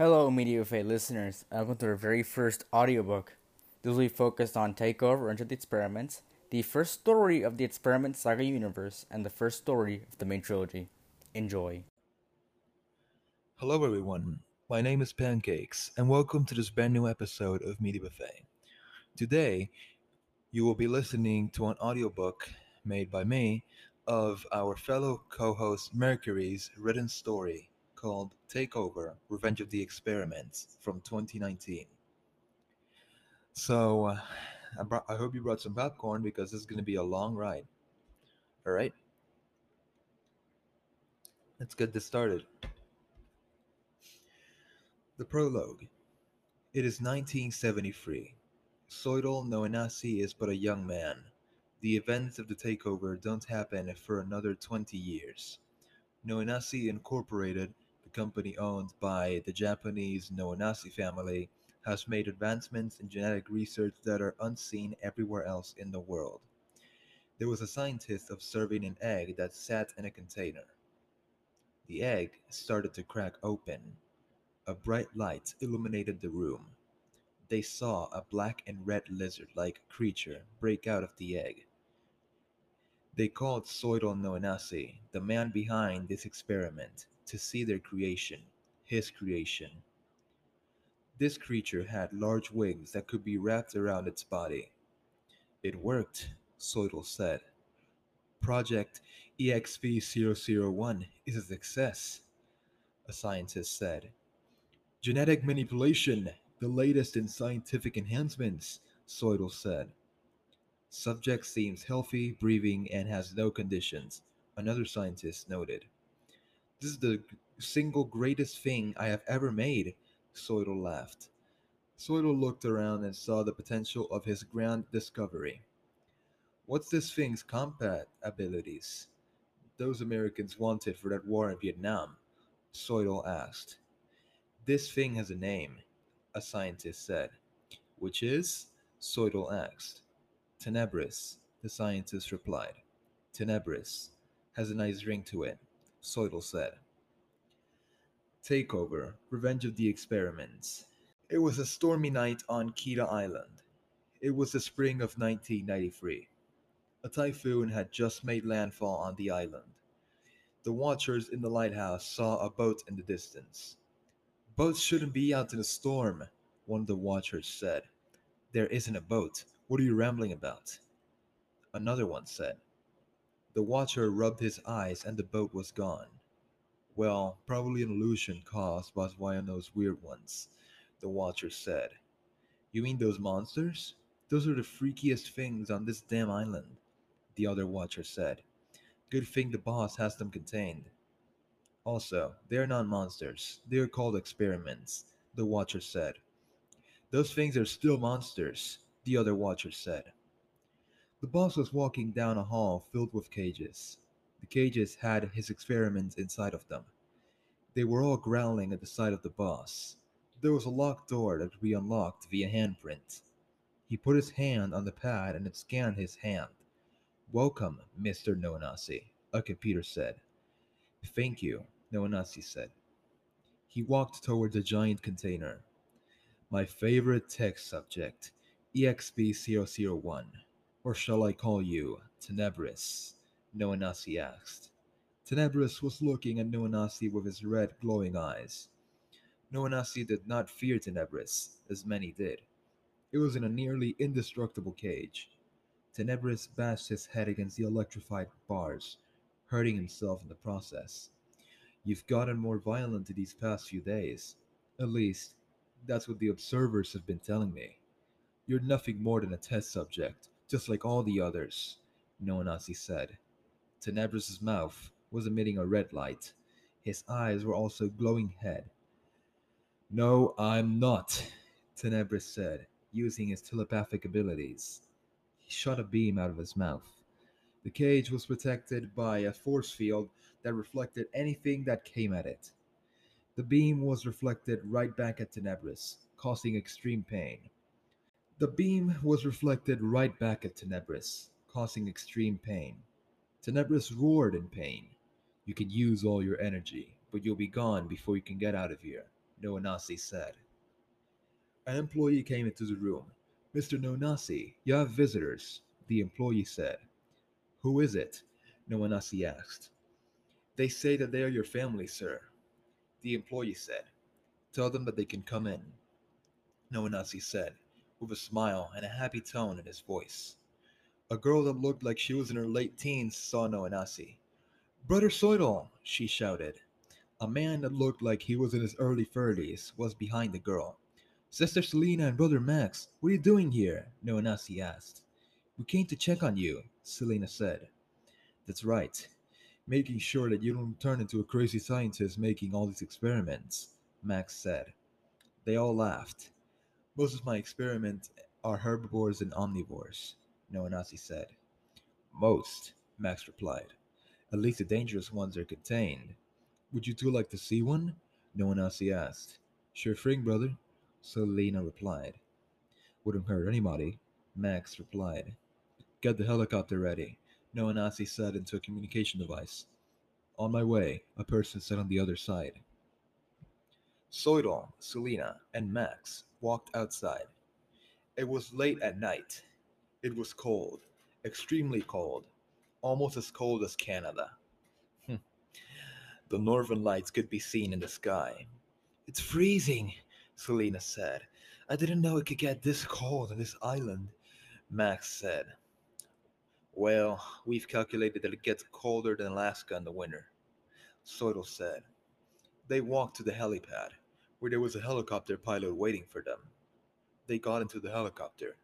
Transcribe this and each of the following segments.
Hello, Media Buffet listeners, welcome to our very first audiobook. This will be focused on Takeover Into the Experiments, the first story of the Experiment Saga universe, and the first story of the main trilogy. Enjoy. Hello, everyone. My name is Pancakes, and welcome to this brand new episode of Media Buffet. Today, you will be listening to an audiobook made by me of our fellow co host Mercury's written story called Takeover Revenge of the Experiments from 2019. So, uh, I, brought, I hope you brought some popcorn because this is going to be a long ride. All right? Let's get this started. The prologue. It is 1973. Soital Noenasi is but a young man. The events of the takeover don't happen for another 20 years. Noenasi Incorporated the company owned by the Japanese Noenasi family, has made advancements in genetic research that are unseen everywhere else in the world. There was a scientist observing an egg that sat in a container. The egg started to crack open. A bright light illuminated the room. They saw a black and red lizard like creature break out of the egg. They called Soital Noenasi, the man behind this experiment, to see their creation, his creation. This creature had large wings that could be wrapped around its body. It worked, Soital said. Project EXP001 is a success, a scientist said. Genetic manipulation, the latest in scientific enhancements, Soital said. Subject seems healthy, breathing, and has no conditions, another scientist noted. This is the single greatest thing I have ever made, Soital laughed. Soital looked around and saw the potential of his grand discovery. What's this thing's combat abilities? Those Americans wanted for that war in Vietnam, Soital asked. This thing has a name, a scientist said. Which is? Soital asked. Tenebris, the scientist replied. Tenebris has a nice ring to it. Soital said. Takeover Revenge of the Experiments. It was a stormy night on Kita Island. It was the spring of 1993. A typhoon had just made landfall on the island. The watchers in the lighthouse saw a boat in the distance. Boats shouldn't be out in a storm, one of the watchers said. There isn't a boat. What are you rambling about? Another one said. The watcher rubbed his eyes and the boat was gone. Well, probably an illusion caused by those weird ones, the watcher said. You mean those monsters? Those are the freakiest things on this damn island, the other watcher said. Good thing the boss has them contained. Also, they are not monsters. They are called experiments, the watcher said. Those things are still monsters, the other watcher said. The boss was walking down a hall filled with cages. The cages had his experiments inside of them. They were all growling at the sight of the boss. There was a locked door that could be unlocked via handprint. He put his hand on the pad and it scanned his hand. Welcome, Mr. Noenasi, a computer said. Thank you, Noenasi said. He walked towards a giant container. My favorite tech subject, EXP001. Or shall I call you Tenebris? Noenasi asked. Tenebris was looking at Noenasi with his red, glowing eyes. Noenasi did not fear Tenebris, as many did. It was in a nearly indestructible cage. Tenebris bashed his head against the electrified bars, hurting himself in the process. You've gotten more violent these past few days. At least, that's what the observers have been telling me. You're nothing more than a test subject, just like all the others, Noenasi said. Tenebris's mouth was emitting a red light. His eyes were also glowing red. No, I'm not, Tenebris said, using his telepathic abilities. He shot a beam out of his mouth. The cage was protected by a force field that reflected anything that came at it. The beam was reflected right back at Tenebris, causing extreme pain. The beam was reflected right back at Tenebris, causing extreme pain. Tenebris roared in pain. You can use all your energy, but you'll be gone before you can get out of here, Noenasi said. An employee came into the room. Mr. Noenasi, you have visitors, the employee said. Who is it? Noenasi asked. They say that they are your family, sir, the employee said. Tell them that they can come in. Noenasi said, with a smile and a happy tone in his voice. A girl that looked like she was in her late teens saw Noenasi. Brother Soital, she shouted. A man that looked like he was in his early 30s was behind the girl. Sister Selina and Brother Max, what are you doing here? Noenasi asked. We came to check on you, Selina said. That's right. Making sure that you don't turn into a crazy scientist making all these experiments, Max said. They all laughed. Most of my experiments are herbivores and omnivores, Noenasi said. Most, Max replied. At least the dangerous ones are contained. Would you two like to see one? Noenasi asked. Sure thing, brother, Selina replied. Wouldn't hurt anybody, Max replied. Get the helicopter ready, Noenasi said into a communication device. On my way, a person said on the other side. Soital, Selina, and Max walked outside. It was late at night. It was cold, extremely cold, almost as cold as Canada. Hmm. the northern lights could be seen in the sky. It's freezing, Selina said. I didn't know it could get this cold on this island, Max said. Well, we've calculated that it gets colder than Alaska in the winter, Soital said. They walked to the helipad, where there was a helicopter pilot waiting for them. They got into the helicopter.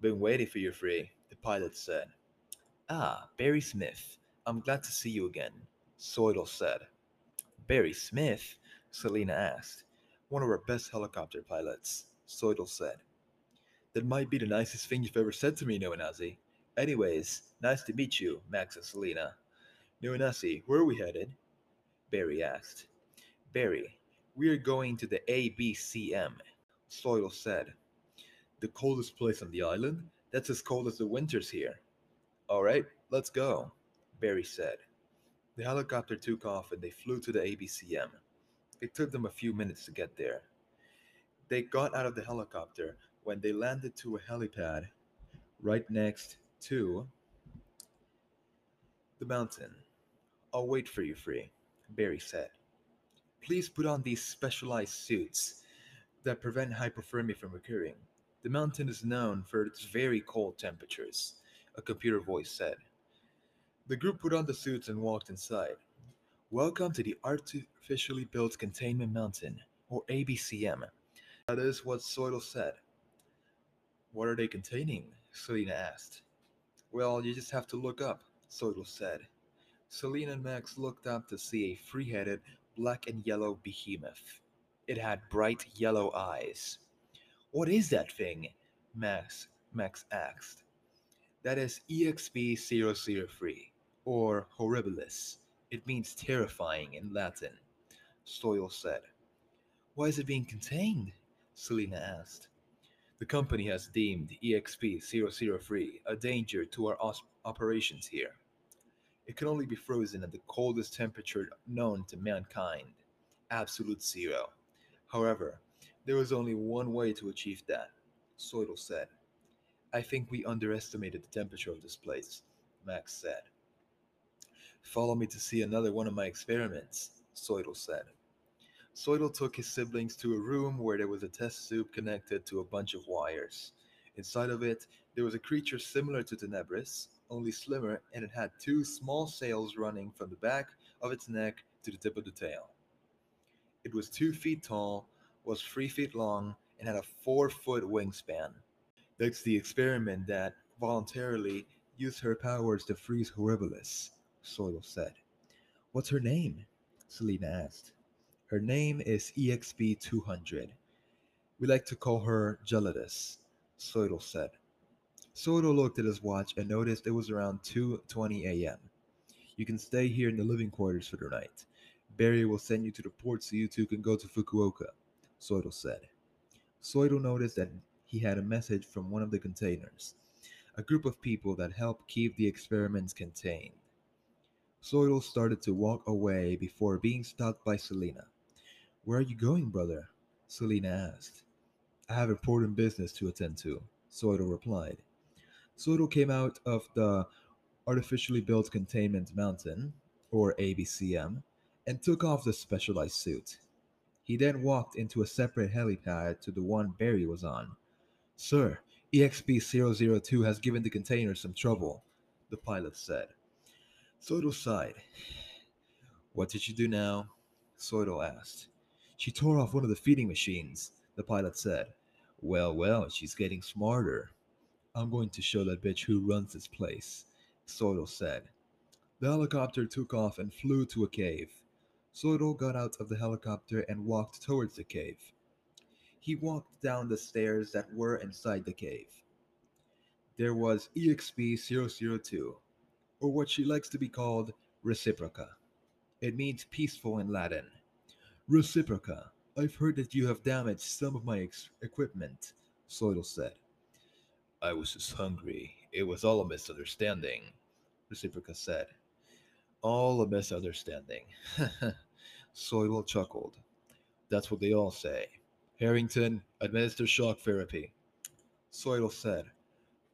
Been waiting for you, Free, the pilot said. Ah, Barry Smith. I'm glad to see you again, Soital said. Barry Smith? Selina asked. One of our best helicopter pilots, Soital said. That might be the nicest thing you've ever said to me, Noenasi. Anyways, nice to meet you, Max and Selina. Noenasi, where are we headed? Barry asked. Barry, we are going to the ABCM, Soital said. The coldest place on the island? That's as cold as the winters here. All right, let's go, Barry said. The helicopter took off and they flew to the ABCM. It took them a few minutes to get there. They got out of the helicopter when they landed to a helipad right next to the mountain. I'll wait for you, Free, Barry said. Please put on these specialized suits that prevent hypothermia from occurring. The mountain is known for its very cold temperatures, a computer voice said. The group put on the suits and walked inside. Welcome to the Artificially Built Containment Mountain, or ABCM. That is what Soital said. What are they containing? Selina asked. Well, you just have to look up, Soital said. Selina and Max looked up to see a three headed, black and yellow behemoth. It had bright yellow eyes. What is that thing? Max, Max asked. That is EXP-003, or Horribilis. It means terrifying in Latin, Soil said. Why is it being contained? Selina asked. The company has deemed EXP-003 a danger to our os- operations here. It can only be frozen at the coldest temperature known to mankind, absolute zero. However, there was only one way to achieve that, Soital said. I think we underestimated the temperature of this place, Max said. Follow me to see another one of my experiments, Soital said. Soital took his siblings to a room where there was a test tube connected to a bunch of wires. Inside of it, there was a creature similar to Tenebris, only slimmer, and it had two small sails running from the back of its neck to the tip of the tail. It was two feet tall, was three feet long, and had a four foot wingspan. That's the experiment that voluntarily used her powers to freeze Horribilis, Soil said. What's her name? Selina asked. Her name is EXP 200. We like to call her Gelidus, Soital said. Soital looked at his watch and noticed it was around 2:20 a.m. You can stay here in the living quarters for the night. Barry will send you to the port so you two can go to Fukuoka, Soital said. Soital noticed that he had a message from one of the containers, a group of people that help keep the experiments contained. Soital started to walk away before being stopped by Selina. Where are you going, brother? Selina asked. I have important business to attend to, Soito replied. Soito came out of the Artificially Built Containment Mountain, or ABCM, and took off the specialized suit. He then walked into a separate helipad to the one Barry was on. Sir, EXP 002 has given the container some trouble, the pilot said. Soito sighed. What did you do now? Soito asked. She tore off one of the feeding machines, the pilot said. Well, well, she's getting smarter. I'm going to show that bitch who runs this place, Soito said. The helicopter took off and flew to a cave. Soito got out of the helicopter and walked towards the cave. He walked down the stairs that were inside the cave. There was EXP 002, or what she likes to be called Reciproca. It means peaceful in Latin. Reciproca, I've heard that you have damaged some of my ex- equipment, Soito said. I was just hungry. It was all a misunderstanding, Reciproca said. All a misunderstanding. Soito chuckled. That's what they all say. Harrington, administer shock therapy. Soito said.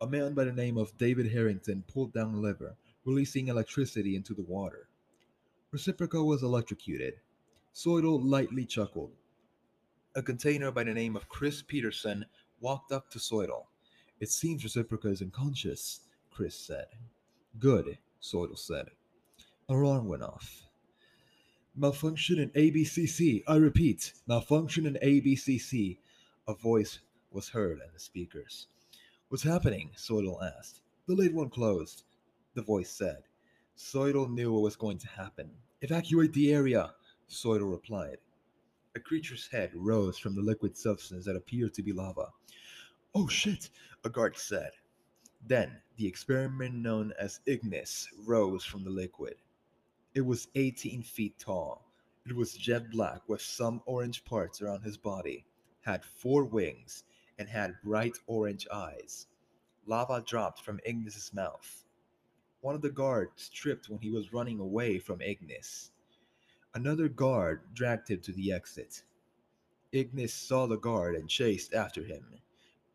A man by the name of David Harrington pulled down a lever, releasing electricity into the water. Reciproca was electrocuted. Soito lightly chuckled. A container by the name of Chris Peterson walked up to Soito. It seems Reciproca is unconscious, Chris said. Good, Soito said. Alarm went off. Malfunction in ABCC. I repeat, malfunction in ABCC. A voice was heard in the speakers. What's happening? Soito asked. The lid won't closed, the voice said. Soito knew what was going to happen. Evacuate the area, Soito replied. A creature's head rose from the liquid substance that appeared to be lava. Oh shit, a guard said. Then the experiment known as Ignis rose from the liquid. It was 18 feet tall. It was jet black with some orange parts around his body, had four wings, and had bright orange eyes. Lava dropped from Ignis's mouth. One of the guards tripped when he was running away from Ignis. Another guard dragged him to the exit. Ignis saw the guard and chased after him.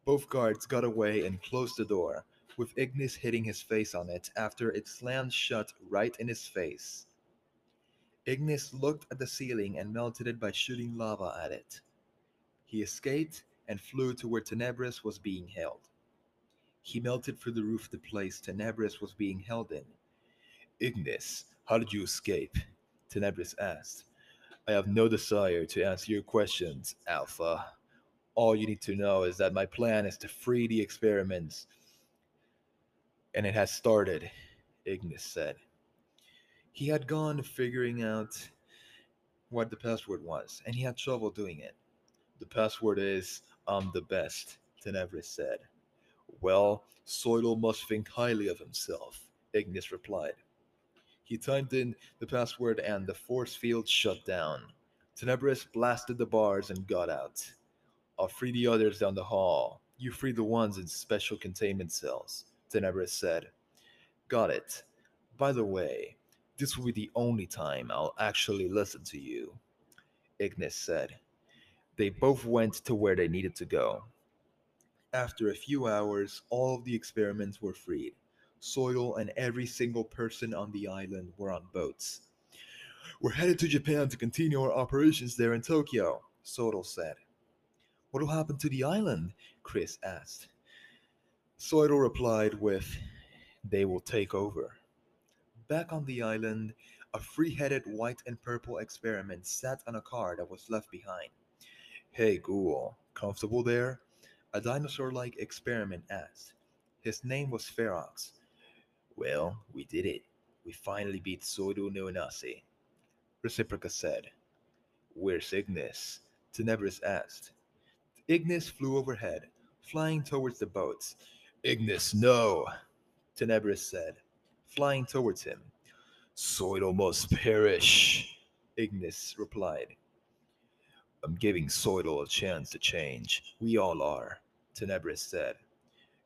Both guards got away and closed the door, with Ignis hitting his face on it after it slammed shut right in his face. Ignis looked at the ceiling and melted it by shooting lava at it. He escaped and flew to where Tenebris was being held. He melted through the roof of the place Tenebris was being held in. Ignis, how did you escape? Tenebris asked. I have no desire to answer your questions, Alpha. All you need to know is that my plan is to free the experiments. And it has started, Ignis said. He had gone figuring out what the password was, and he had trouble doing it. The password is I'm the best, Tenebris said. Well, Soito must think highly of himself, Ignis replied. He typed in the password and the force field shut down. Tenebris blasted the bars and got out. I'll free the others down the hall. You free the ones in special containment cells, Tenebris said. Got it. By the way, this will be the only time I'll actually listen to you, Ignis said. They both went to where they needed to go. After a few hours, all of the experiments were freed. Soito and every single person on the island were on boats. We're headed to Japan to continue our operations there in Tokyo, Soito said. What will happen to the island? Chris asked. Soito replied with, They will take over. Back on the island, a three headed white and purple experiment sat on a car that was left behind. Hey, Ghoul, comfortable there? A dinosaur like experiment asked. His name was Ferox. Well, we did it. We finally beat Sodo no Nasi. Reciproca said. Where's Ignis? Tenebris asked. Ignis flew overhead, flying towards the boats. Ignis, no! Tenebris said, flying towards him. Soito must perish, Ignis replied. I'm giving Soito a chance to change. We all are, Tenebris said.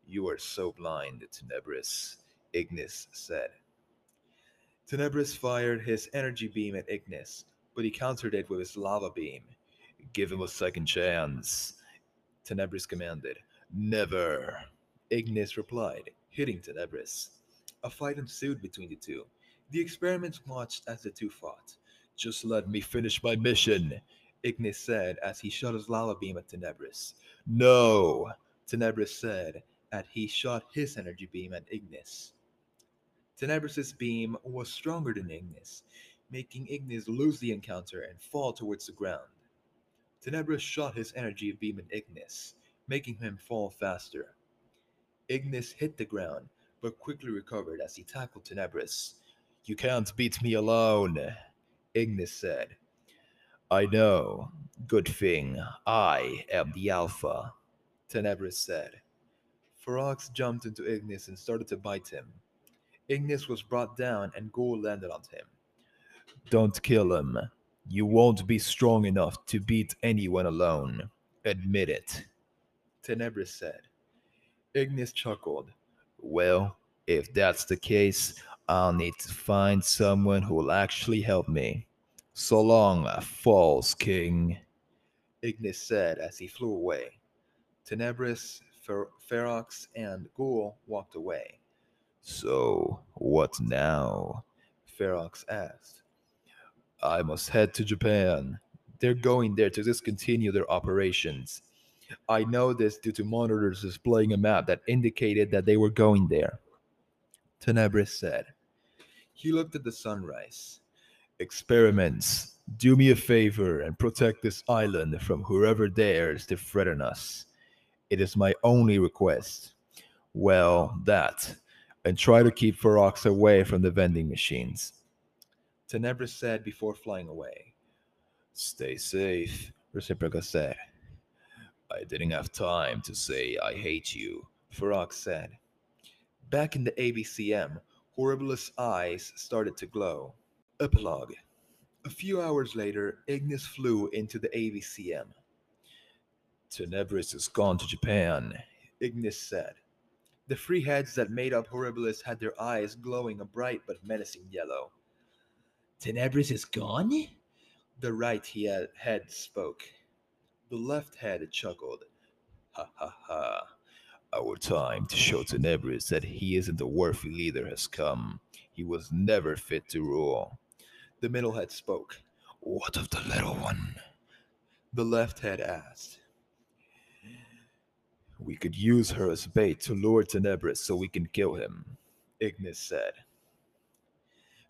You are so blind, Tenebris, Ignis said. Tenebris fired his energy beam at Ignis, but he countered it with his lava beam. Give him a second chance, Tenebris commanded. Never, Ignis replied, hitting Tenebris. A fight ensued between the two. The experiments watched as the two fought. Just let me finish my mission, Ignis said as he shot his lava beam at Tenebris. No, Tenebris said as he shot his energy beam at Ignis. Tenebris's beam was stronger than Ignis, making Ignis lose the encounter and fall towards the ground. Tenebris shot his energy beam at Ignis, making him fall faster. Ignis hit the ground, but quickly recovered as he tackled Tenebris. You can't beat me alone, Ignis said. I know. Good thing I am the Alpha, Tenebris said. Ferox jumped into Ignis and started to bite him. Ignis was brought down and Ghoul landed on him. Don't kill him. You won't be strong enough to beat anyone alone. Admit it, Tenebris said. Ignis chuckled. Well, if that's the case, I'll need to find someone who will actually help me. So long, false king, Ignis said as he flew away. Tenebris, Fer- Ferox, and Ghoul walked away. So, what now? Ferox asked. I must head to Japan. They're going there to discontinue their operations. I know this due to monitors displaying a map that indicated that they were going there. Tenebris said. He looked at the sunrise. Experiments. Do me a favor and protect this island from whoever dares to threaten us. It is my only request. Well, that. And try to keep Ferox away from the vending machines. Tenebris said before flying away. Stay safe, Reciproca said. I didn't have time to say I hate you, Ferox said. Back in the ABCM, Horribilis' eyes started to glow. Epilogue A few hours later, Ignis flew into the ABCM. Tenebris has gone to Japan, Ignis said. The three heads that made up Horribilis had their eyes glowing a bright but menacing yellow. Tenebris is gone? The right he- head spoke. The left head chuckled. Ha ha ha. Our time to show Tenebris that he isn't a worthy leader has come. He was never fit to rule. The middle head spoke. What of the little one? The left head asked. We could use her as bait to lure Tenebris so we can kill him, Ignis said.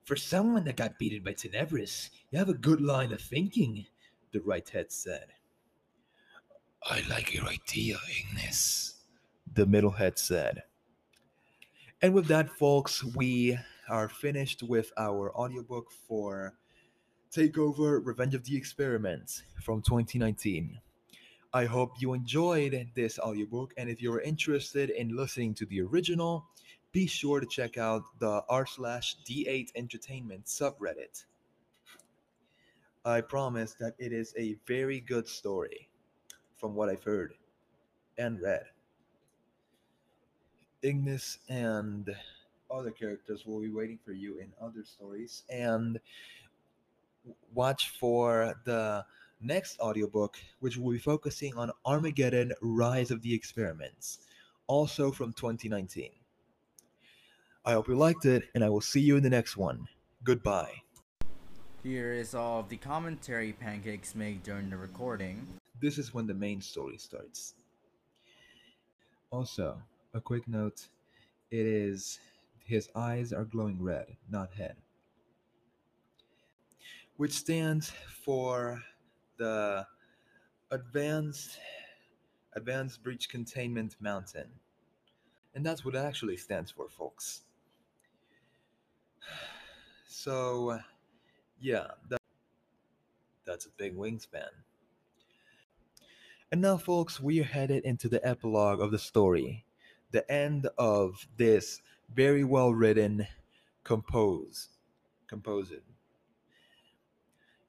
For someone that got beaten by Tenebris, you have a good line of thinking, the right head said. I like your idea, Ignis, the middle head said. And with that, folks, we are finished with our audiobook for Takeover Revenge of the Experiments from 2019. I hope you enjoyed this audiobook, and if you're interested in listening to the original, be sure to check out the r slash d8 entertainment subreddit. I promise that it is a very good story from what I've heard and read. Ignis and other characters will be waiting for you in other stories and watch for the next audiobook which will be focusing on Armageddon Rise of the Experiments also from 2019. I hope you liked it and I will see you in the next one. Goodbye. Here is all of the commentary Pancakes make during the recording. This is when the main story starts. Also, a quick note it is his eyes are glowing red, not head. Which stands for the Advanced Advanced Breach Containment Mountain. And that's what it actually stands for, folks. So, yeah, that, that's a big wingspan. And now, folks, we are headed into the epilogue of the story, the end of this very well written, compose, composed